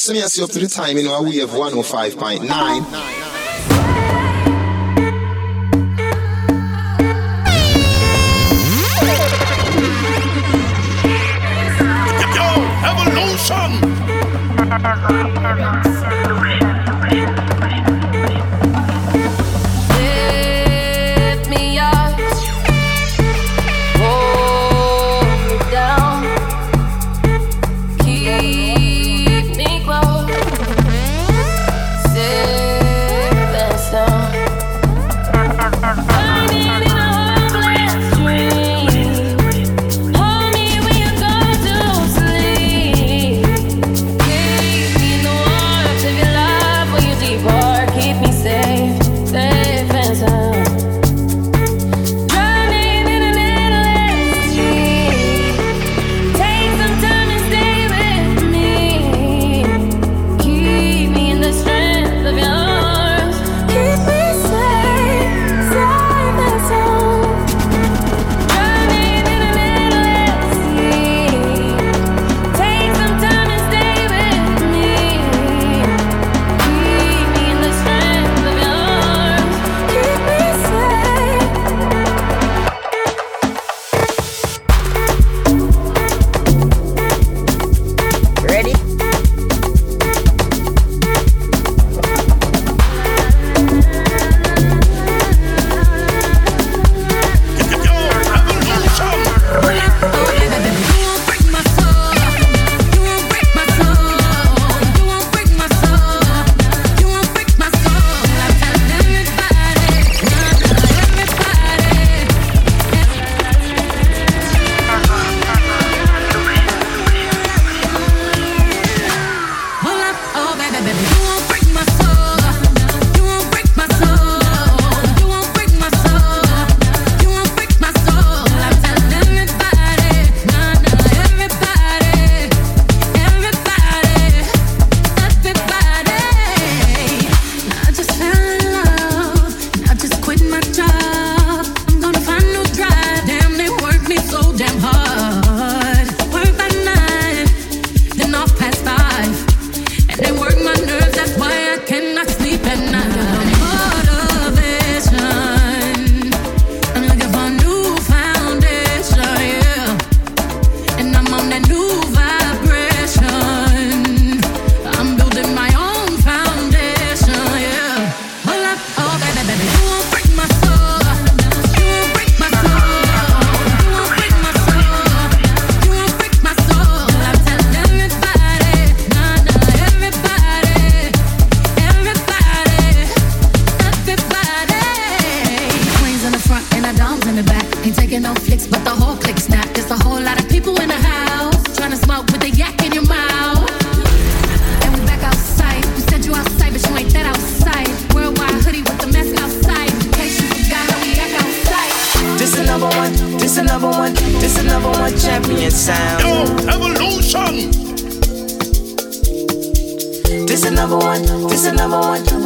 See me as you up to the time you know we have 105.9. Yo, Evolution!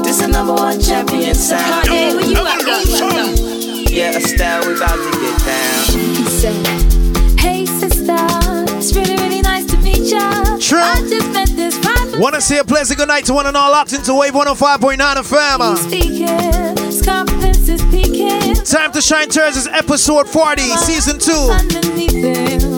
This is number one champion sound. Kanye, who you at? Yeah, Estelle, we about to get down. He Hey sister, it's really, really nice to meet ya. True. I just met this private. Wanna say a pleasant good night to one and all locked into Wave 105.9 FM. Speaking, Time to Shine Turns is episode 40, season 2.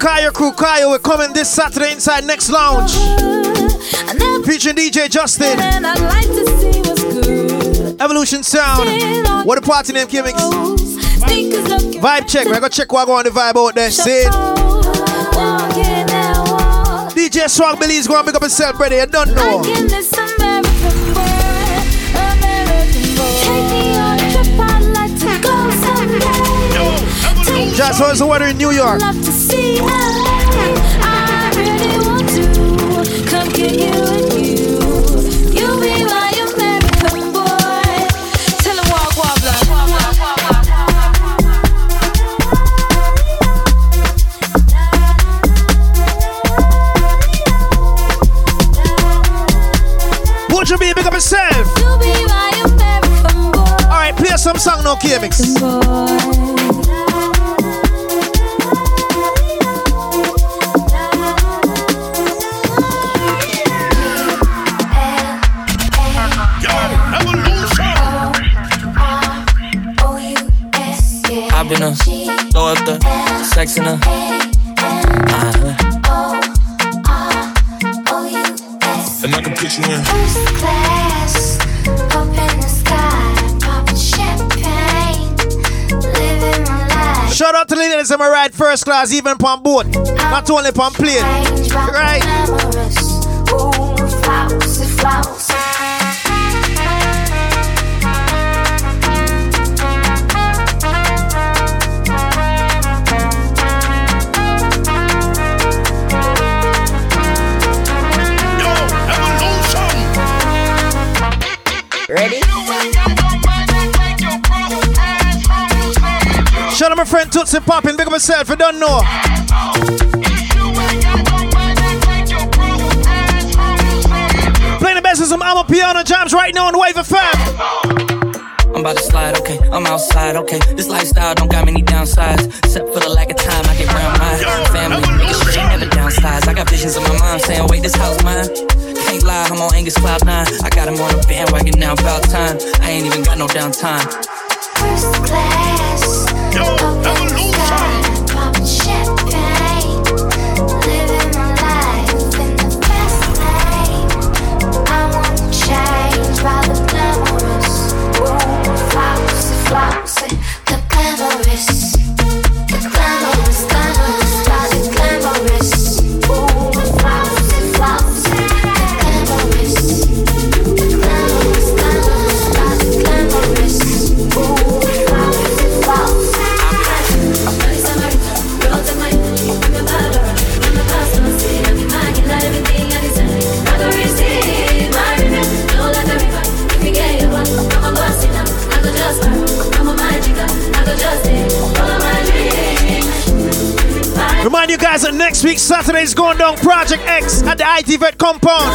Kaya crew. Kaya, we're coming this Saturday inside Next Lounge. Featuring DJ Justin. Evolution Sound. What a party name, Kimmix? Vibe check. We're gonna check what I go on the vibe out there. See DJ Swag Billy's gonna pick up himself, brother. You don't know. Just how's the weather in New York? Butcher B, pick up yourself. Alright, play some song now, KMX. Sex in a. Uh-huh. And I can put you in. First class, up in the sky, popping champagne, living my life. Shout out to the ladies that ride first class, even on boat, not only on plane. Right? Ooh, flowers, flowers. Shout out my friend Tootsie Poppin', big up myself, you don't know. Playing the best of some Amapiano jams right now on Wave of Fam. I'm about to slide, okay. I'm outside, okay. This lifestyle don't got many downsides. Except for the lack of time I get around my family. Niggas shit ain't never downsides. I got visions in my mind saying, wait, this house mine. Can't lie, I'm on Angus Cloud 9. I got him on a bandwagon now, about time. I ain't even got no downtime. First class. Yo, evolution. Popping champagne, living my life in the fast lane. I won't change by the glamorous. Ooh, flousy, the Remind you guys that next week, Saturday is going down Project X at the IT Vet compound.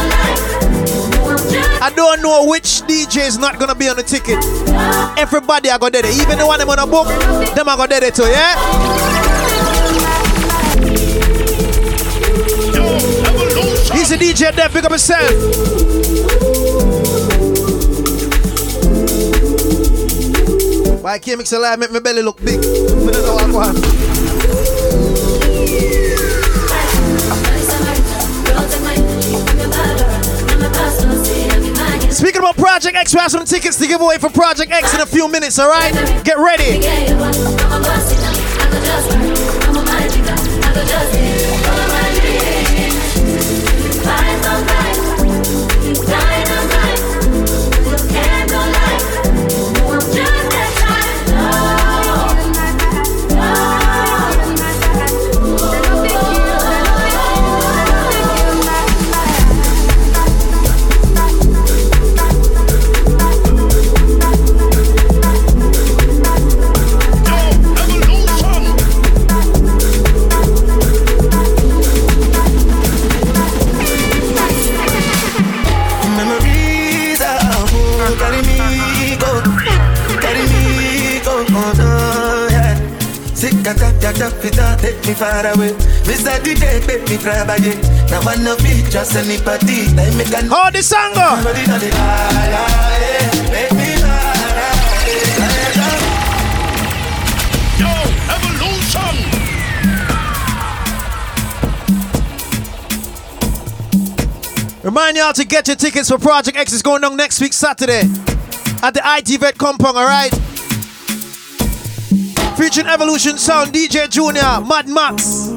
I don't know which DJ is not gonna be on the ticket. Everybody I got there. Even the one them on a book, them I got there too, yeah? He's a DJ there, pick up himself. Why can't mix a alive make my belly look big? Project X, we have some tickets to give away for Project X in a few minutes, alright? Get ready. me far away. Miss a make me cry by. Now I know me just anybody. I make a Hold the song Remind y'all to get your tickets for Project X. is going on next week, Saturday, at the IT Vet compound, alright? Featuring Evolution Sound, DJ Junior, Mad Max,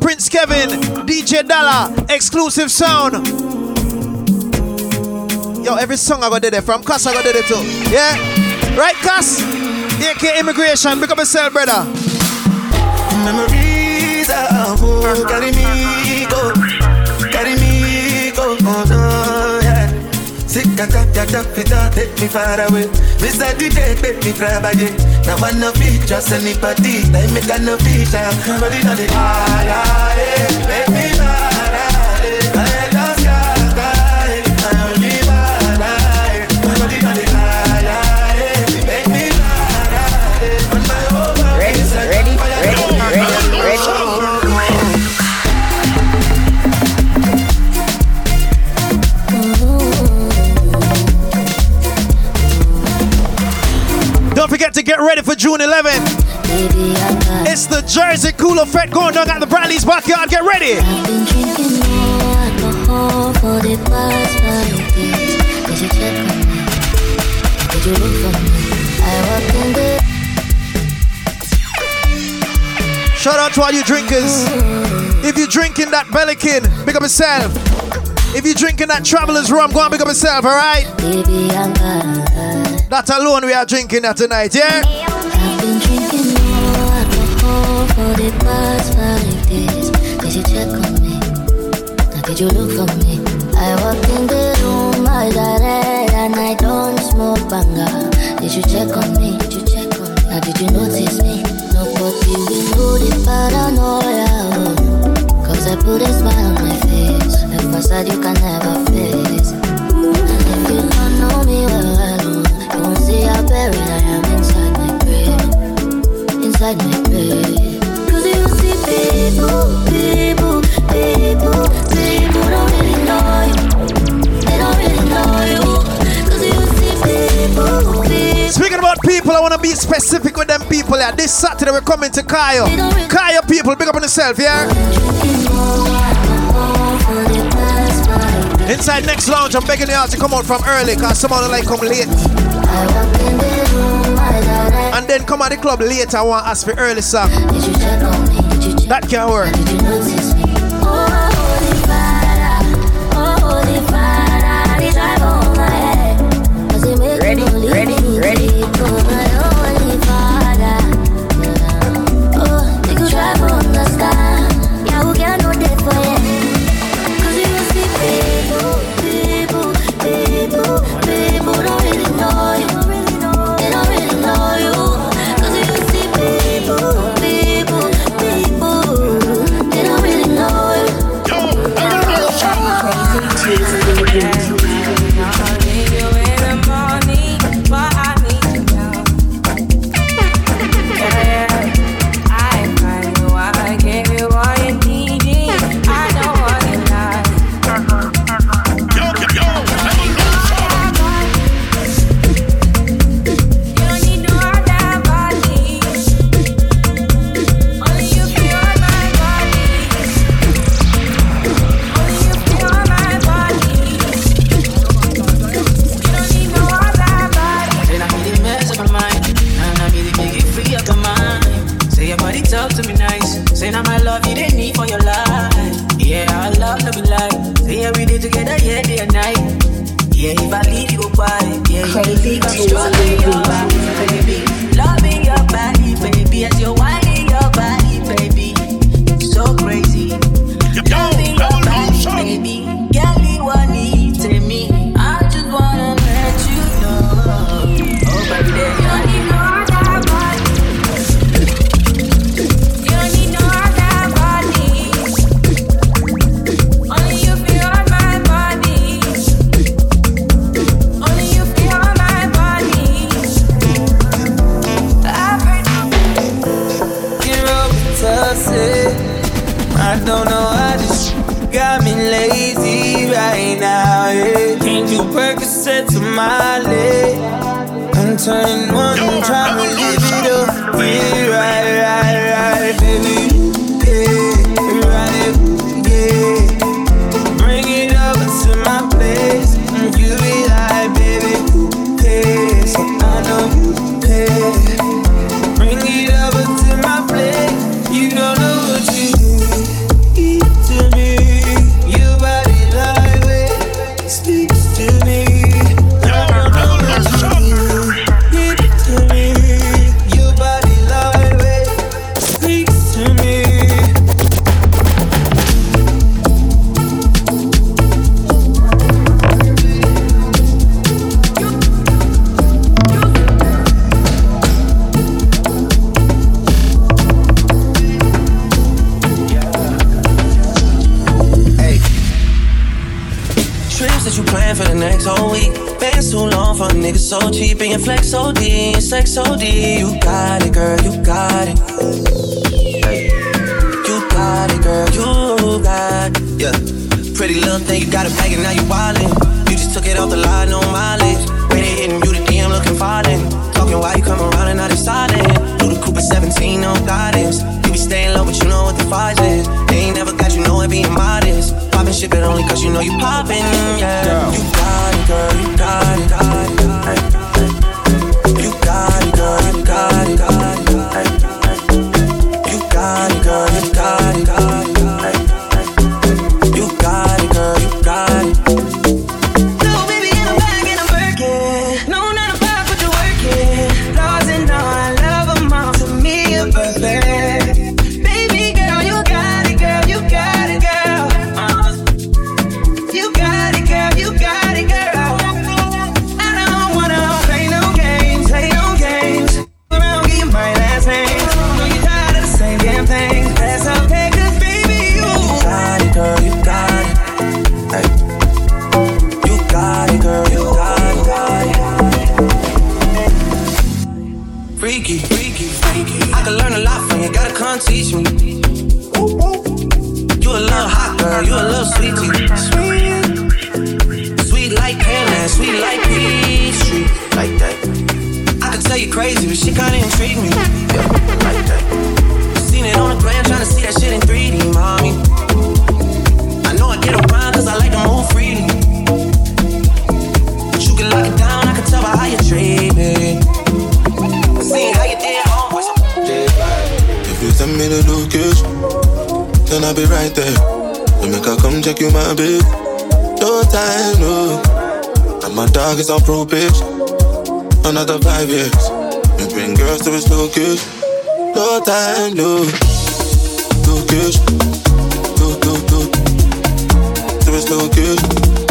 Prince Kevin, DJ Dalla, Exclusive Sound. Yo, every song I got did it from Cass I got did it too. Yeah? Right, Cass? AK Immigration, pick up yourself, brother. Memories are Sick a tap, tap, tap, it all take me far away. Mr. DJ, make me cry by it. Now I no features anybody, like me got no feature. Nobody know the yeah, yeah. Make me mad, ah, get ready for June 11th. Baby, It's the Jersey Cool Effect going on at the Bradley's backyard. Get ready. Shout out to all you drinkers. If you're drinking that Belikin, pick up yourself. If you're drinking that Traveler's Rum, go and pick up yourself, alright? That alone we are drinking that tonight, yeah? I've been drinking more alcohol for the past five days. Did you check on me? Now did you look for me? I in the room, I got red and I don't smoke banger. Did you check on me? Did you check on me? Now did you notice me? Nobody will know the paranoia. Cause I put a smile on my face. Facade you can never face. And if you don't know me well, see how buried I am inside my grave. Inside my grave. Cause you see people, people, people, people don't really know you. They don't really know you. Cause you see people, people. Speaking about people, I want to be specific with them people. Yeah. This Saturday we're coming to Kyle. Kyle people, pick up on yourself, yeah? Drinking more alcohol for the past five days. Inside next lounge, I'm begging you out to come out from early, cause someone don't like come late. I walked in the room, I got red. And then come at the club later, I want ask for early song. Did you check so week. Been too long for niggas so cheap and your flex so D, sex so D. You got it, girl, you got it. You got it, girl, you got it. Yeah. Pretty little thing, you got a bag and now you wildin'. You just took it off the line, no mileage. Waiting, hitting you the DM looking falling. Talking why you come around and not deciding. Do the Cooper 17, no guidance. You be staying low, but you know what the fight is. They ain't never got you know it being modest. Shit, but only cause you know you poppin', yeah. You got it, girl, you got it, got it. You got it, girl, you got it, got it. I'll be right there. Her come check you, my babe. No time, no. And my dog is on probation. Another five years. You bring girls to his location. No time, no. Location. No, no, no. To his location.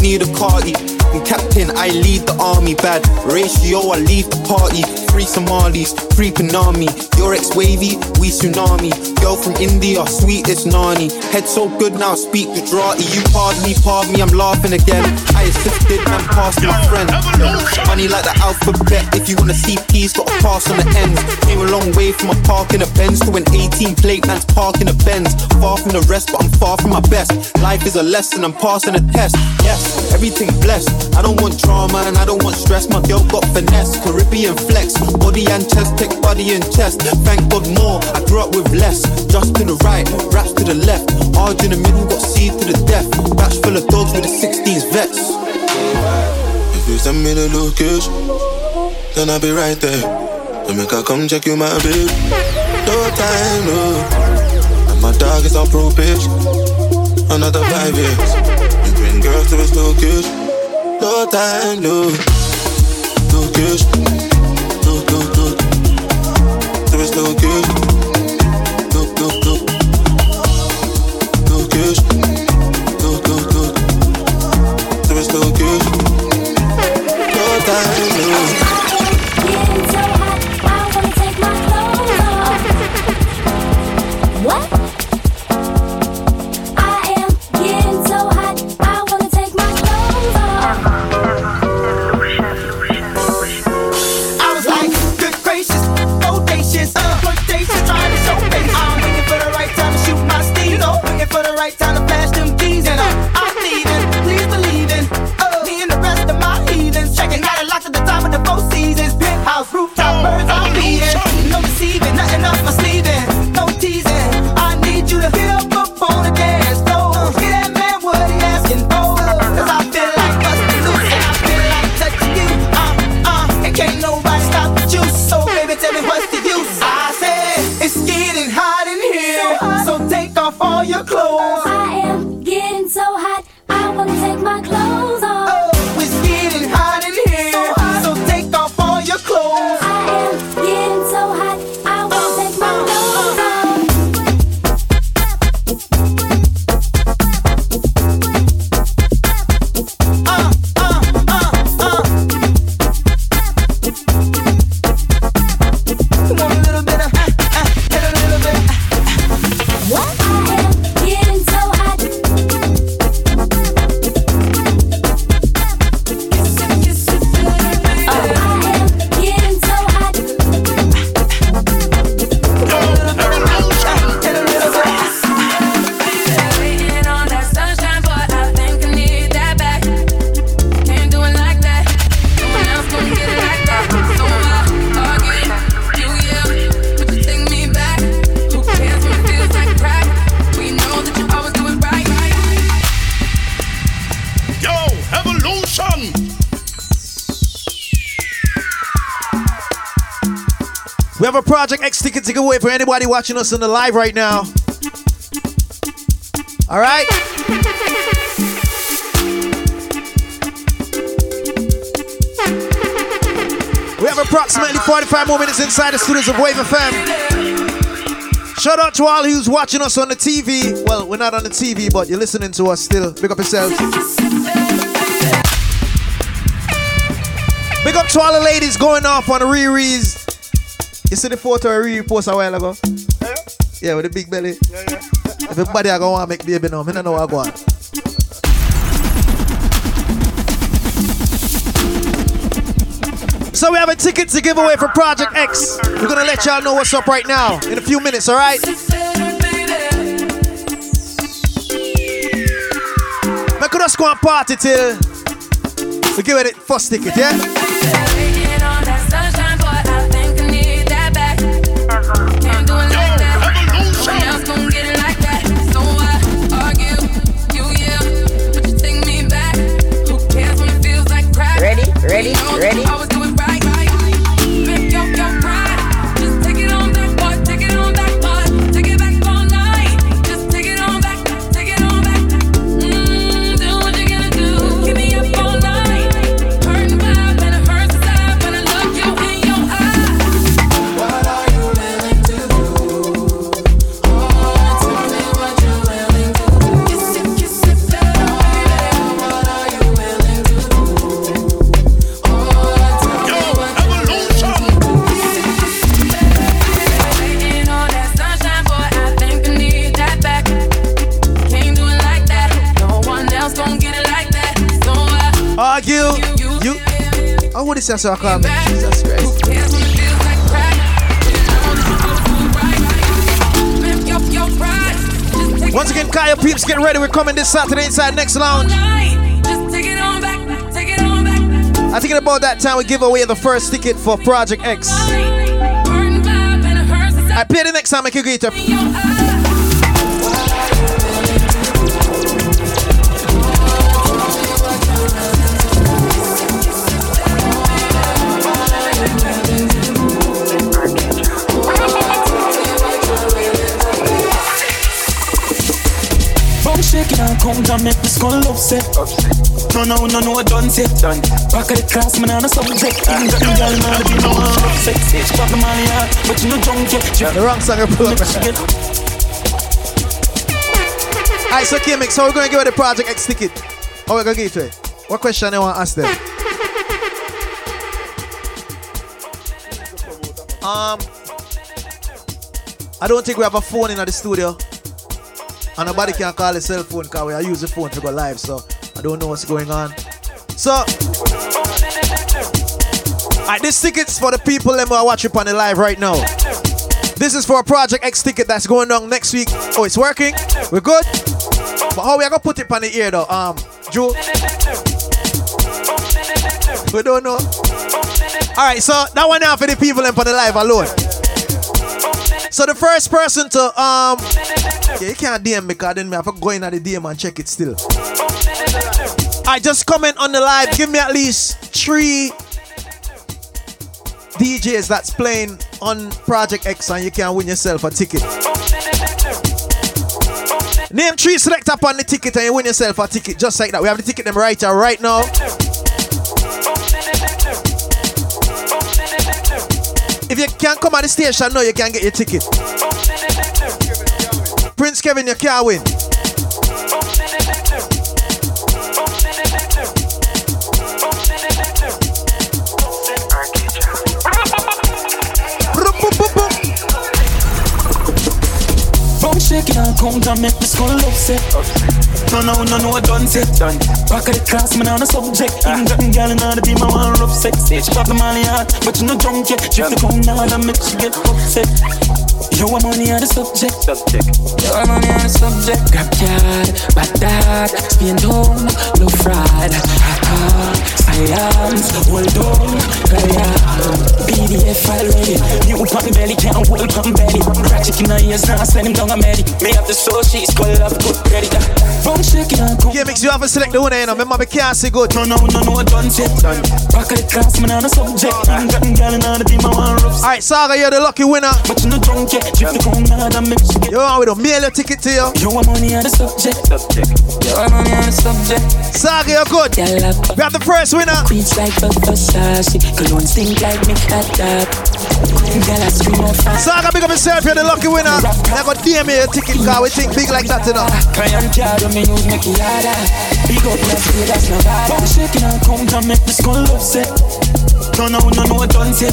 Need a cardi. I'm captain, I lead the army. Bad ratio, I leave the party. Three Somalis, creeping me. Your ex wavy, we tsunami. Girl from India, sweet as Nani. Head so good now, speak Gujarati. You pardon me, pardon me, I'm laughing again. I assisted, man, past my friend. Money like the alphabet. If you wanna see peace, gotta pass on the ends. Came a long way from a park in a Benz to an 18 plate man's parking a Benz. Far from the rest, but I'm far from my best. Life is a lesson, I'm passing a test. Yes, everything blessed. I don't want drama and I don't want stress. My girl got finesse, Caribbean flex, body and chest, take body and chest. Thank God more. I grew up with less. Just to the right, raps to the left. Arge in the middle, got seed to the death. Batch full of dogs with the 16s vets. If you send me the location, then I'll be right there. You make her come check you, my babe. No time, no. And my dog is on probation. Another five years. You bring girls to his location. No time, no. Project X ticket to give away for anybody watching us on the live right now. All right? We have approximately 45 more minutes inside the studios of Wave FM. Shout out to all who's watching us on the TV. Well, we're not on the TV, but you're listening to us still. Big up yourselves. Big up to all the ladies going off on the Riri's. You see the photo I Riri post a while ago? Yeah. Yeah, with the big belly. Yeah, yeah. Everybody I go want to make baby now. I don't know what I go on. So we have a ticket to give away for Project X. We're gonna let y'all know what's up right now in a few minutes, alright? Could just go and party till we give it first ticket, yeah? Ready? This is so I call me? Jesus Christ. Once again, Kaya Peeps, get ready. We're coming this Saturday inside Next Lounge. I think about that time we give away the first ticket for Project X. I play the next time I can get it. Come down, make skull upset. No, no, no, no, done set. Done. Back of the class, man, on a subject. Even got them girl, man, be no one upset. She got the money out, but you know drunk yet. Yeah, the wrong song I pull up. Alright, so K-Mix, so we're gonna give her the Project X ticket. How we gonna give it What question I want to ask them? Um, I don't think we have a phone in the studio. And nobody can call a cell phone because I use the phone to go live, so I don't know what's going on. So, alright, this ticket's for the people that are watching on the live right now. This is for a Project X ticket that's going on next week. Oh, it's working? We're good? But how we are gonna put it on the ear though? Um, Joe? We don't know. Alright, so that one now for the people and for the live alone. So the first person to um yeah, you can't DM me because then me have to go in at the DM and check it still. I just comment on the live. Give me at least three DJs that's playing on Project X and you can win yourself a ticket. Name three select up on the ticket and you win yourself a ticket just like that. We have the ticket them right here right now. If you can't come at the station now, you can't get your ticket. Prince Kevin, you can't win. shake it and come down, make me skull upset. No, no, no, no, I done set. Done. Back of the class, man, on a subject. Even got me gal in the beam, I want rough sex. She pop the money out, but you no drunk yet. She to come down and make she get upset. Yo, I'm money on the subject. Subject. Yo, I'm money on the subject. Grab card, bad dad, spin home, no fraud. Hot science, hold on, play out. PDF file ready. You pop belly, can't hold pump belly. chicken in ears, now I send him down a medic. Me have the soul, she's call up good credit. Boom, shake it and. Yeah, mix you have to select the winner, you eh, know. Remember, me can't say good. No, no, no, no, done set. Back of the class, man, on a subject. Even got girl in the beam, I want rough. Alright, Saga, you're the lucky winner. But you no drunk Yo, we don't mail your ticket to you. You want money on the subject. subject. You want money on the subject. Sorry, you're good. We have the first winner. Queens like a Versace. Cologne stink like me at that. Saga, big up yourself, you're the lucky winner. And I got DM your ticket car, we think big like that enough. Big up, let's see, that's not bad. Don't shake it and come down, make me skull upset. No, no, no, no, don't sit.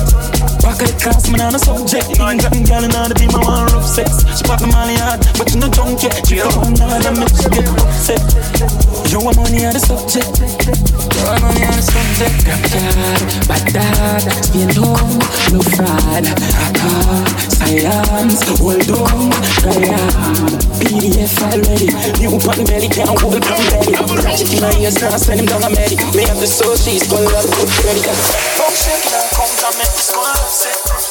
Pocket class, man, on a subject. Ain't got a gal in a the beam, I want rough sex. She the money hard, but you no drunk yet. Drift the crown, now that make you get upset. You want money on the subject. You want money on the subject. Grab card, bad dad, spin no fraud. Accra, silence, hold on, try hard. PDF already, new button belly can't hold from belly. Ratchet in my ears, now send him down a medic. Me have the soul, she's call up good credit. Shaking and come make this upset.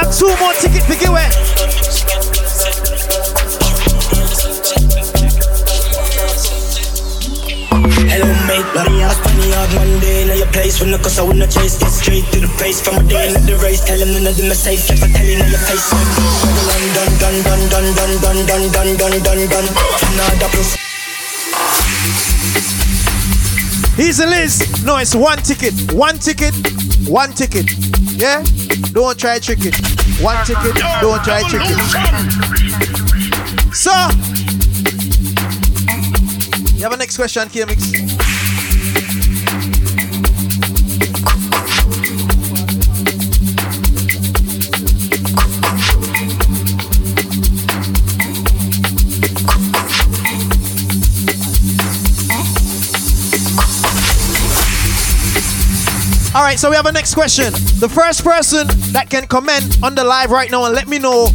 Have two more tickets to give away. Hello mate, money out, funny out Monday in your place when the cause I wanna chase Get straight to the face from a day in the race Tell them none of them are safe, like I tell you in your face Done, done, done, done, done, done, done, done, done, done, done, done Another plus Easy Liz. No, it's one ticket. One ticket. One ticket. Yeah? Don't try trick it. One ticket. Don't try trick it. So, you have a next question, KMX? All right, so we have a next question. The first person that can comment on the live right now and let me know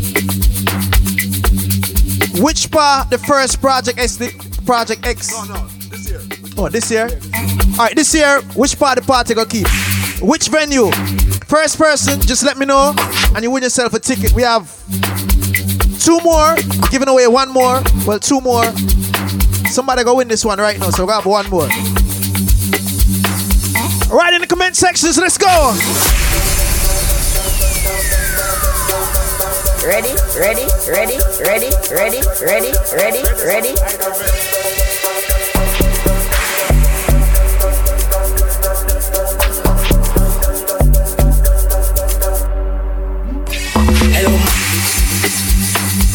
which part the first Project X, Project X. No, no, this year. Oh, this year? All right, this year, which part the party gonna keep? Which venue? First person, just let me know, and you win yourself a ticket. We have two more, giving away one more. Well, two more. Somebody go win this one right now, so we got one more. Right in the comment sections, let's go. Ready, ready, ready, ready, ready, ready, ready, ready.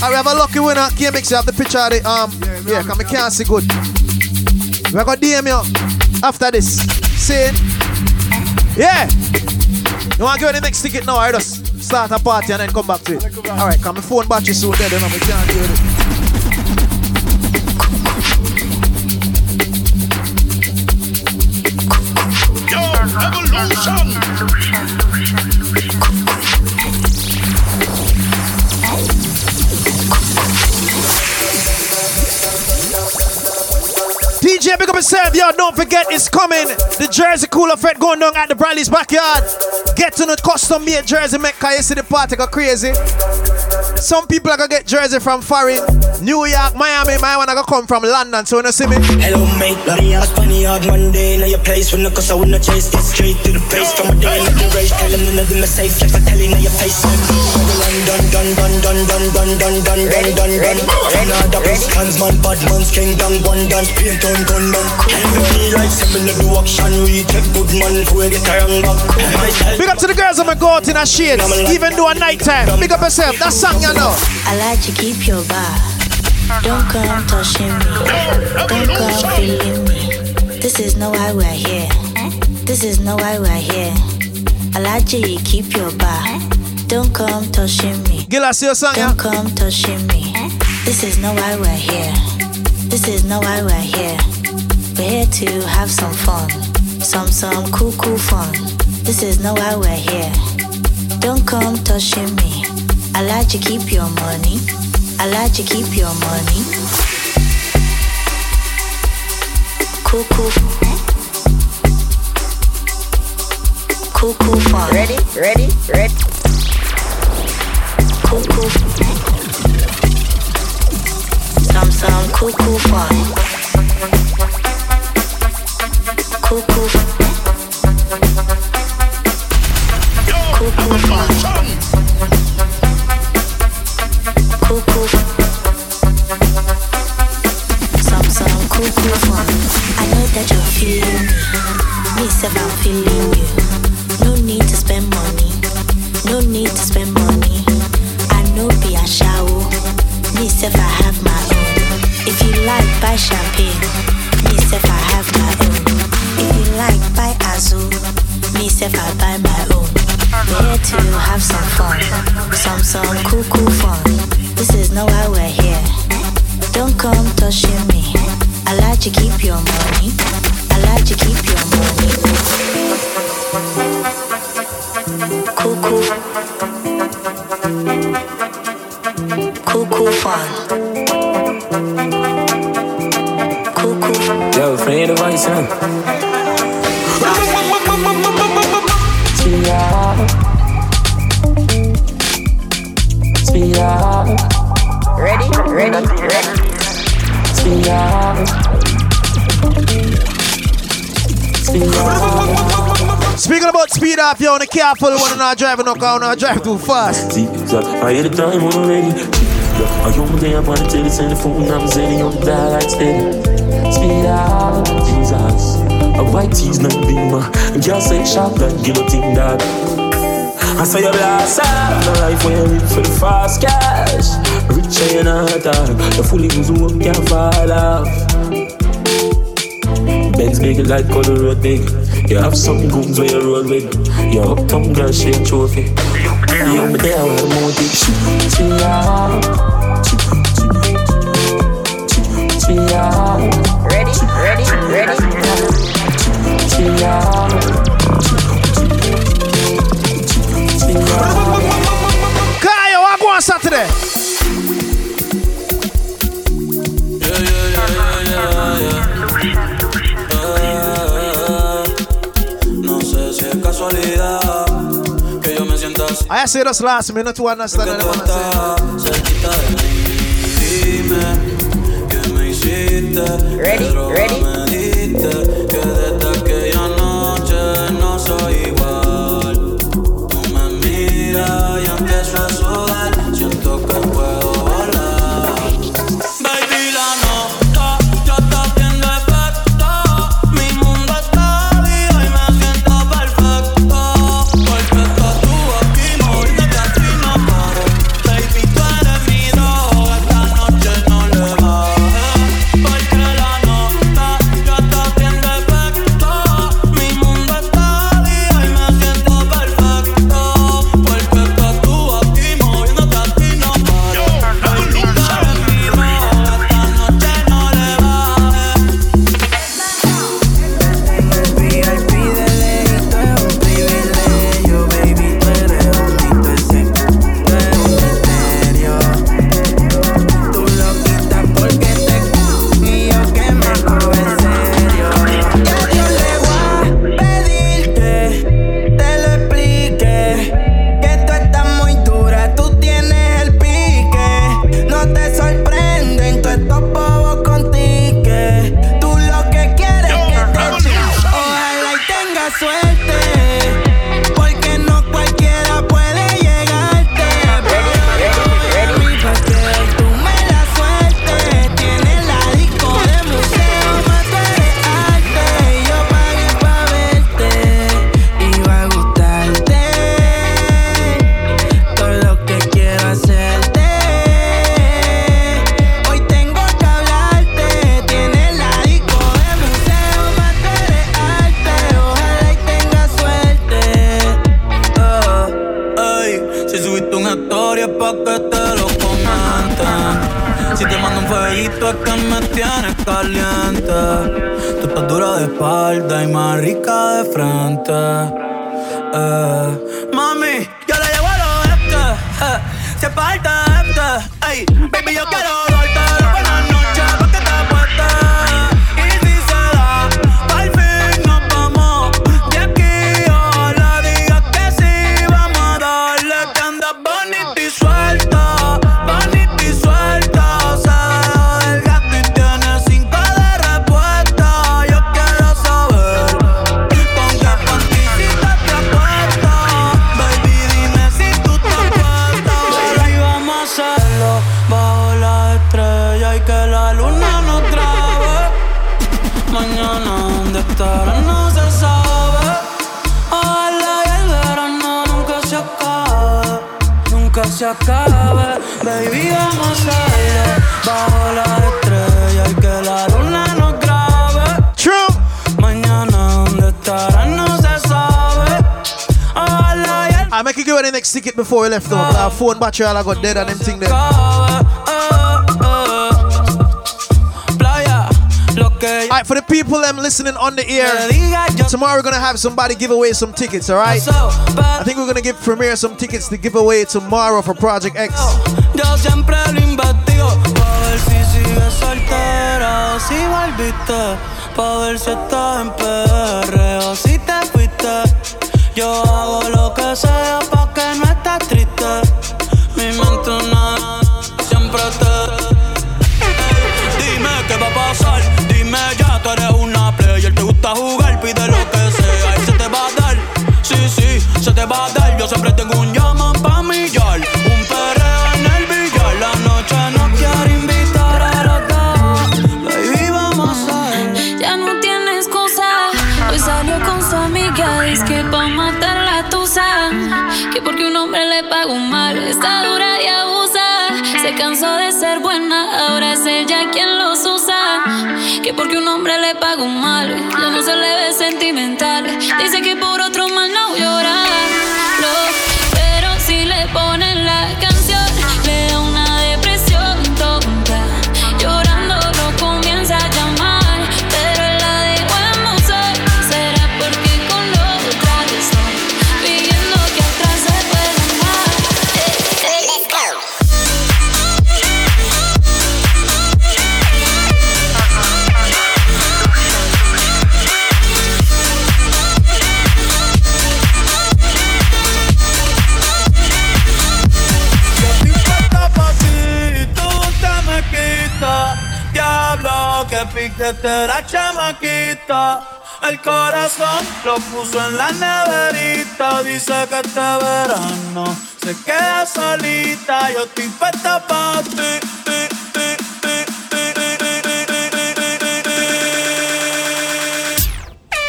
All right, we have a lucky winner. Mix you have the picture of the um. Yeah, come can't see good. We're gonna DM you after this. Saying, yeah. You wanna give the next ticket now? I just start a party and then come back to it. All right, come my phone battery soon dead, know, we can't do it. Evolution. DJ, big up yourself, yo. Don't forget, it's coming. The Jersey Cooler Fred going down at the Bradley's backyard. Get to the custom made jersey, make you see the party go crazy. Some people are gonna get jersey from foreign, New York, Miami. My one are gonna come from London, so you know see me. Hello mate, money out, funny out Monday in your place when the cause I wanna chase Get straight to the place from a day into the race Tell them none of them are safe, like I tell you in your face Done, done, done, done, done, done, done, done, done, done, done, done Another plus hands man, bad man's king down One dance, paint on gun down Everybody like seven to do action We take good man, we get a young back Big up to the girls on my go out in a shades, even do a nighttime. Big up yourself, that song you know. I like to keep your bar. Don't come touching me. Don't come feeling me. This is no why we're here. This is no why we're here. I like to keep your bar. Don't come touching me. Gil, I see your song, Don't come touching me. This is no why we're here. This is no why we're here. We're here to have some fun. Some some cool cool fun. This is no why we're here. Don't come touching me. I like to keep your money. I let you keep your money. Cuckoo. Cuckoo. fun. Ready, ready, ready. Cuckoo. Some, some Cuckoo. fun. Fun. careful when you're not driving no car, I drive too fast. I had a time already. I only day I wanna tell the telephone, I'm saying on the dial, I Speed up, Jesus. A white tea's not being girl say sharp that guillotine dog. I saw your blast up, my life when I live for the fast cash. Rich and hot dog, the fully who's work can't fall off. Benz big like color road big. You have some good where you roll with. Your uptown girl, she a trophy. You me there, I'm a say this last minute to understand Porque tú cerquita de Dime que me hiciste Ready, ready Baby, vamos allá. Bajo la estrella y que la luna nos grabe. True. Mañana dónde estará no se sabe. Ojalá I make you give her the next ticket before we left though. Our phone battery all I got dead and them thing there. playa. Lo que Alright, for the people them listening on the ear, tomorrow we're gonna have somebody give away some tickets, alright? I think we're gonna give Premier some tickets to give away tomorrow for Project X. Yo siempre lo investigo. Pa' ver si sigues soltera o si volviste. Pa' ver si estás en PR o si te fuiste. Yo hago lo que sea pa' que no estés triste. Mi mente una siempre te Dime qué va a pasar, dime ya, tú eres una player, te gusta jugar, pide lo que sea. Y se te va a dar. Sí, sí, se te va a dar. Yo siempre tengo Que porque un hombre le pagó mal. Ya no se le ve sentimental. Dice que por otro mal Desde la chamaquita, el corazón lo puso en la neverita. Dice que este verano se queda solita. Yo estoy puesta pa' ti.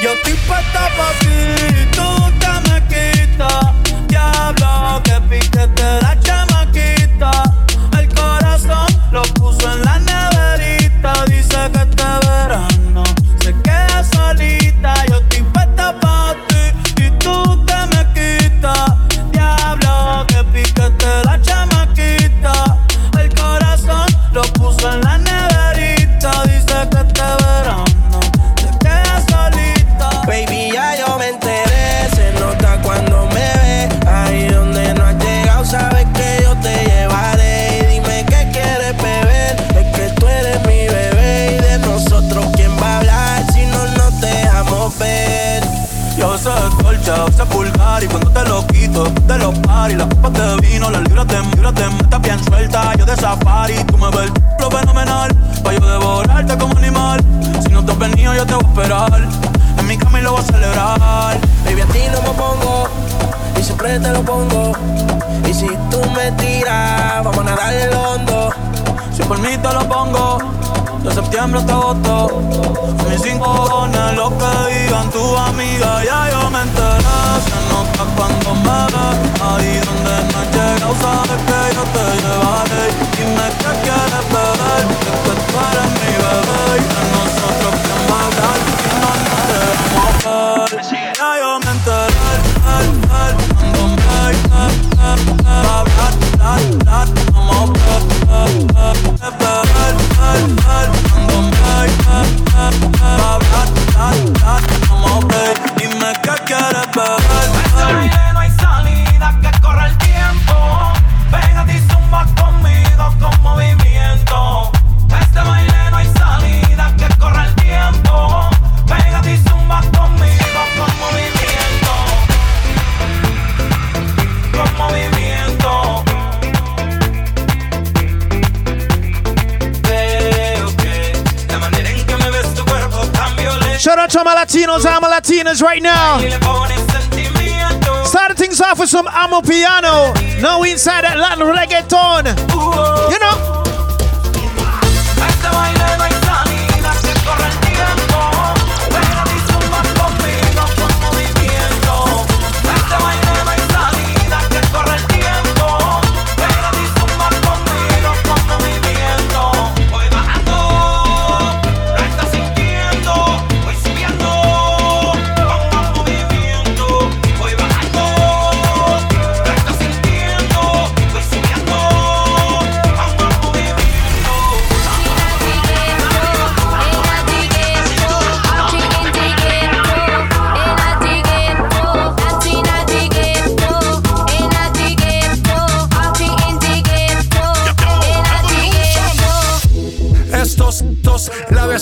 Yo estoy puesta pa' ti. Pari, las copas de vino, las libras de libras de estás bien suelta, yo de safari, tú me ves lo fenomenal, pa' yo devorarte como animal, si no te has venido yo te voy a esperar, en mi cama y lo voy a celebrar. Baby, a ti no me pongo, y siempre te lo pongo. Y si tú me tiras, vamos a nadar el hondo. Si por mí te lo pongo, de septiembre hasta agosto. Mis cinco lo que digan tu amiga, ya yo me enteré. Se nota cuando me ves, ahí donde no has llegado, sabes que yo te llevaré. Dime qué quieres beber, que tú eres mi bebé. Y de nosotros que va a hablar, si no nos dejamos ver. Ya yo me enteré, cuando me eh, eh, eh, va a hablar, vamos a ver, I'm all bad. Dime qué quieres to my Latinos and my Latinas right now. Starting things off with some Amapiano. Now we inside that Latin reggaeton. You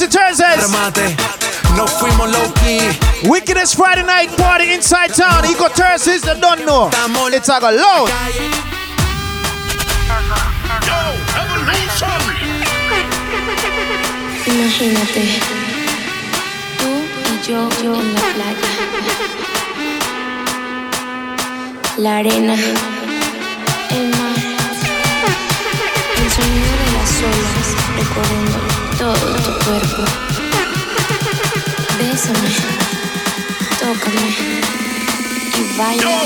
Inside Thursday Thursdays. Remate, no fuimos low key. Wickedest Friday night party inside town. Eco Thursdays, you don't know. It's a go loud. Imagínate, tú y yo, yo en la playa. La arena, el mar, el sonido de las olas recorriendo todo tu cuerpo. Bésame, tócame y baila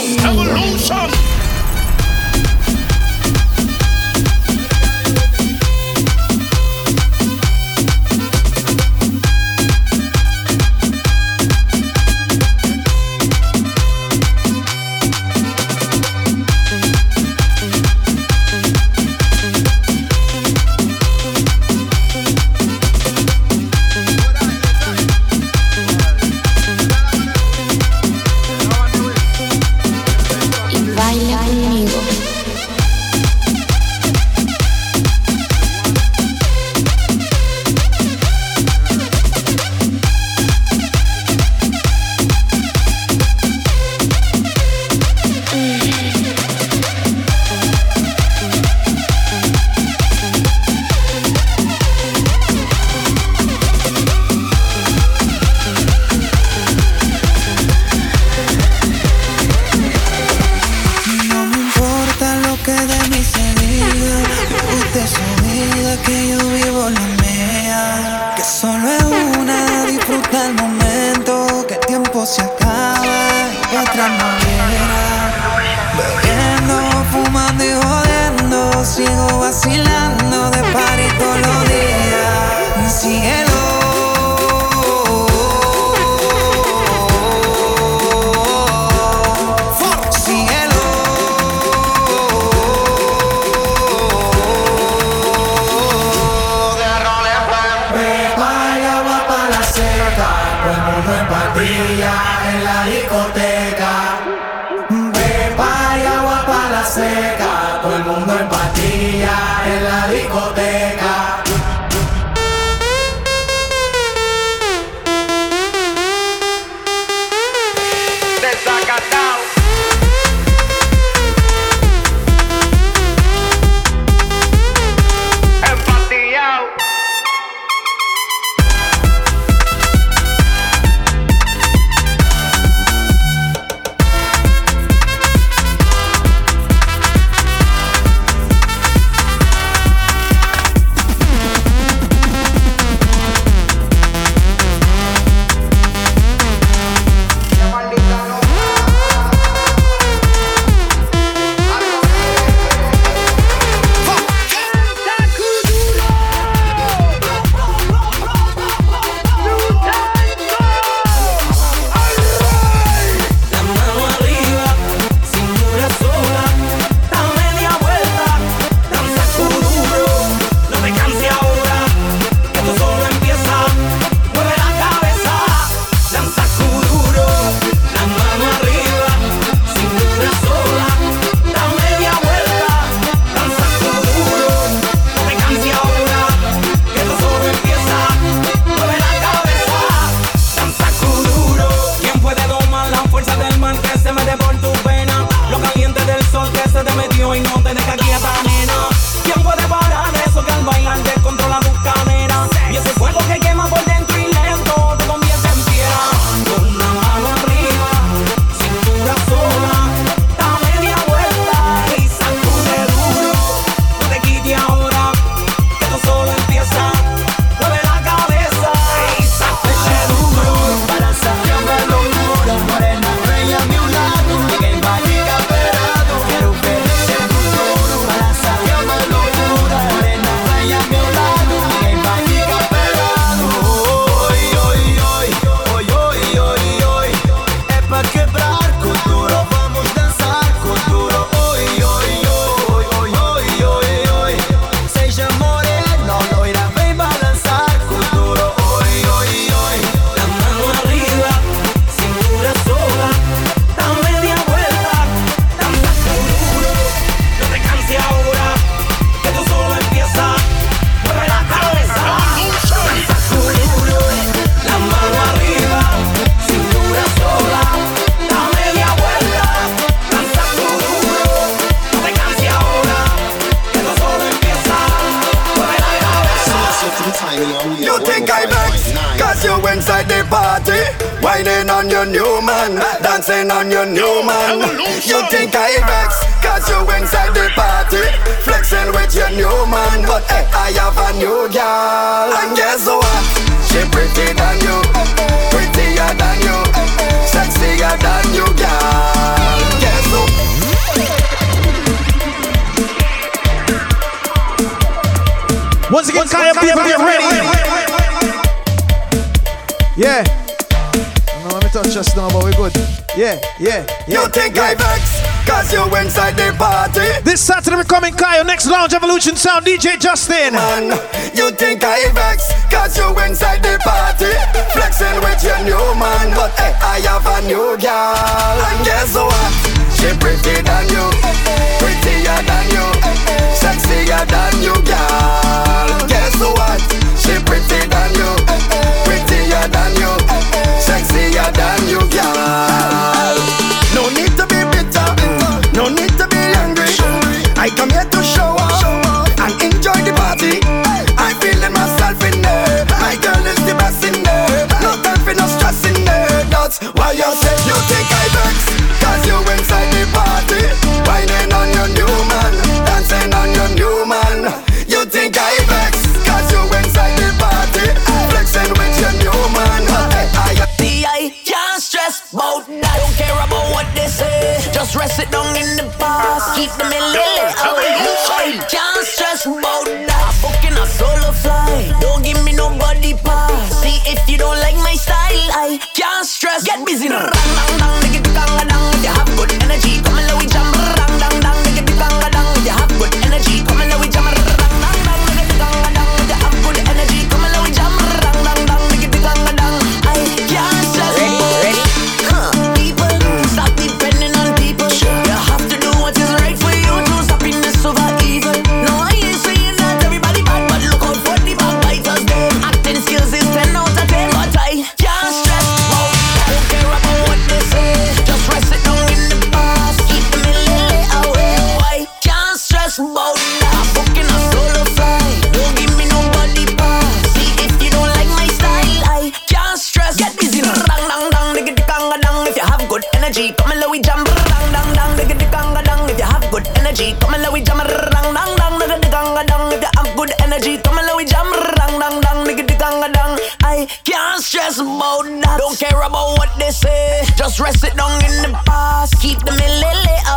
energy, come and let we jam. Dang dang dang, nigga dang dang. If you have good energy, come and let we jam. Dang dang dang, nigga dang dang. If you have good energy, come and let we jam. Dang dang dang, nigga dang dang. I can't stress about that. Don't care about what they say. Just rest it down in the past. Keep them in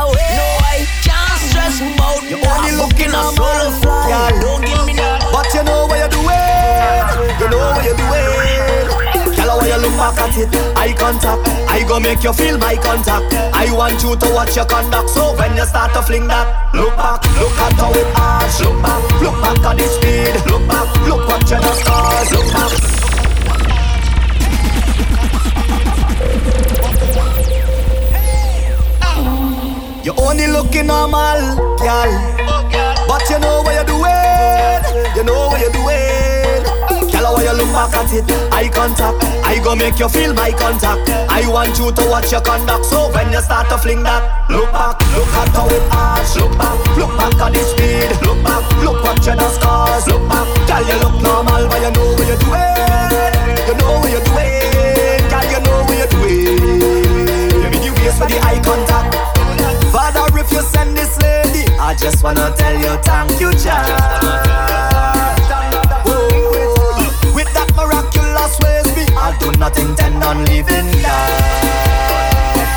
away. No, I can't stress about that. only I'm looking booking a at solo man. flight. Yeah. Don't give back at it. Eye contact. I go make you feel my contact. I want you to watch your conduct. So when you start to fling that, look back, look at how it arch. Look back, look back at the speed. Look back, look what you the scars. Look back. You only looking normal, girl. But you know what you're doing. You know what you're back at it. Eye contact. I go make you feel my contact. I want you to watch your conduct. So when you start to fling that, look back, look at how it arch. Look back, look back at the speed. Look back, look what you the scars. Look back, girl, you look normal, but you know what you're doing. You know what you're doing. Girl, you know what you're doing. You mean you waste for the eye contact. Father, if you send this lady, I just wanna tell you thank you, child. I do not intend on that.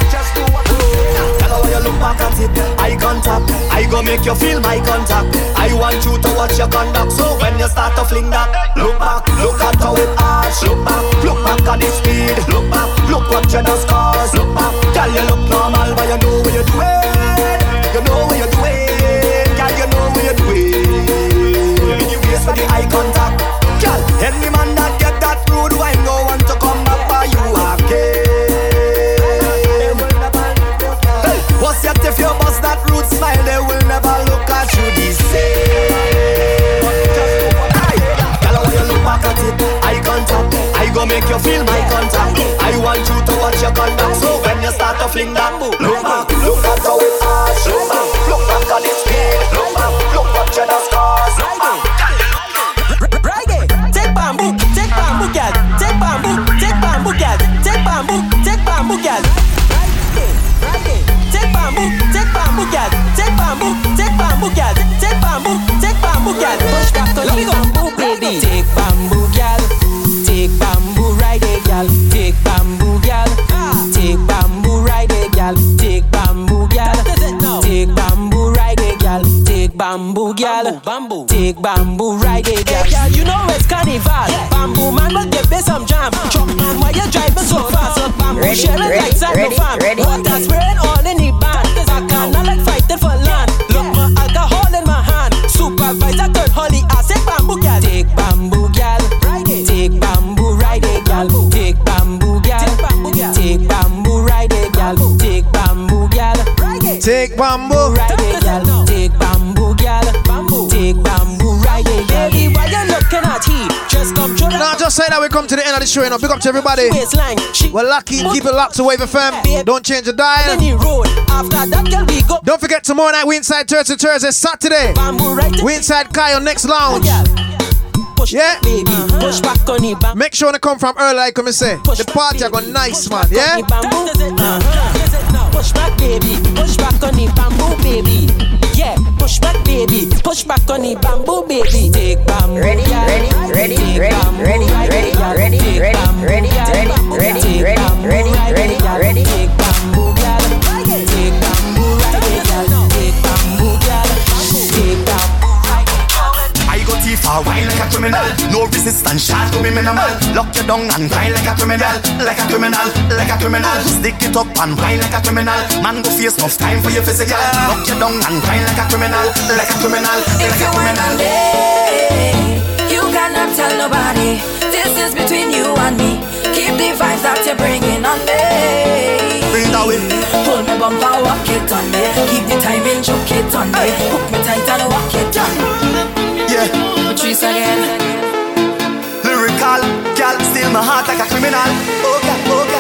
Just do what Tell her you look back at it. Eye contact. I go make you feel my contact. I want you to watch your conduct. So when you start to fling that, look back, look at how it arch. Look back, look back at the speed. Look back, look what you the scars. Look back, girl, you look normal, but you know what you're doing. You know what you feel my contact. I want you to watch your conduct. So when you start to fling that, look back, look at how it arch. Look back, look back at the speed. Take bamboo, ride it, yeah. yeah you know it's carnival. Bamboo man will give me some jam. Uh-huh. Truck man, why you driving so uh-huh. fast? Bamboo Ready, sharing ready, like sand ready, farm. ready. Water spraying all in the band. Cause I kinda like fighting for land. Look my alcohol in my hand. Supervisor turn honey, I say bamboo gal. Take bamboo gal, ride it. Take bamboo, ride it, gal. Take bamboo gal, take bamboo, ride it, gal. Take bamboo gal, ride it. Take bamboo, ride end of the show, you know. Big up to everybody. We're lucky. Keep it locked to Wave FM. Don't change the dial. Any road. After that, girl, we go. Don't forget tomorrow night we inside Thursday, Thursday, Saturday. We inside Kyle next lounge. Yeah. baby. Push back on the bamboo. Make sure to come from early, like me say. The party are going nice, man. Yeah. Uh-huh. Push back, baby. Push back on the bamboo, baby. Push back, baby. Push back on the bamboo, baby. Take bamboo. Ready, ready, ready, ready, ready, ready, ready, ready, ready, ready, ready, ready, ready, ready, Take ready. I go wine like a criminal. No resistance, shot to be minimal. Lock you down and grind like a criminal, like a criminal, like a criminal. Stick it up and wine like a criminal. Man go face enough time for your physical. Lock you down and grind like a criminal, like a criminal, If like a criminal. lay, you cannot tell nobody. This is between you and me. Keep the vibes that you're bringing on me. Bring that way. Hold me bumper, walk it on me. Keep the timing, choke it on me. Hook me tight and walk it on. Yeah. Patrice again. Lyrical, gal, steal my heart like a criminal. Oh, God, oh, oh, God.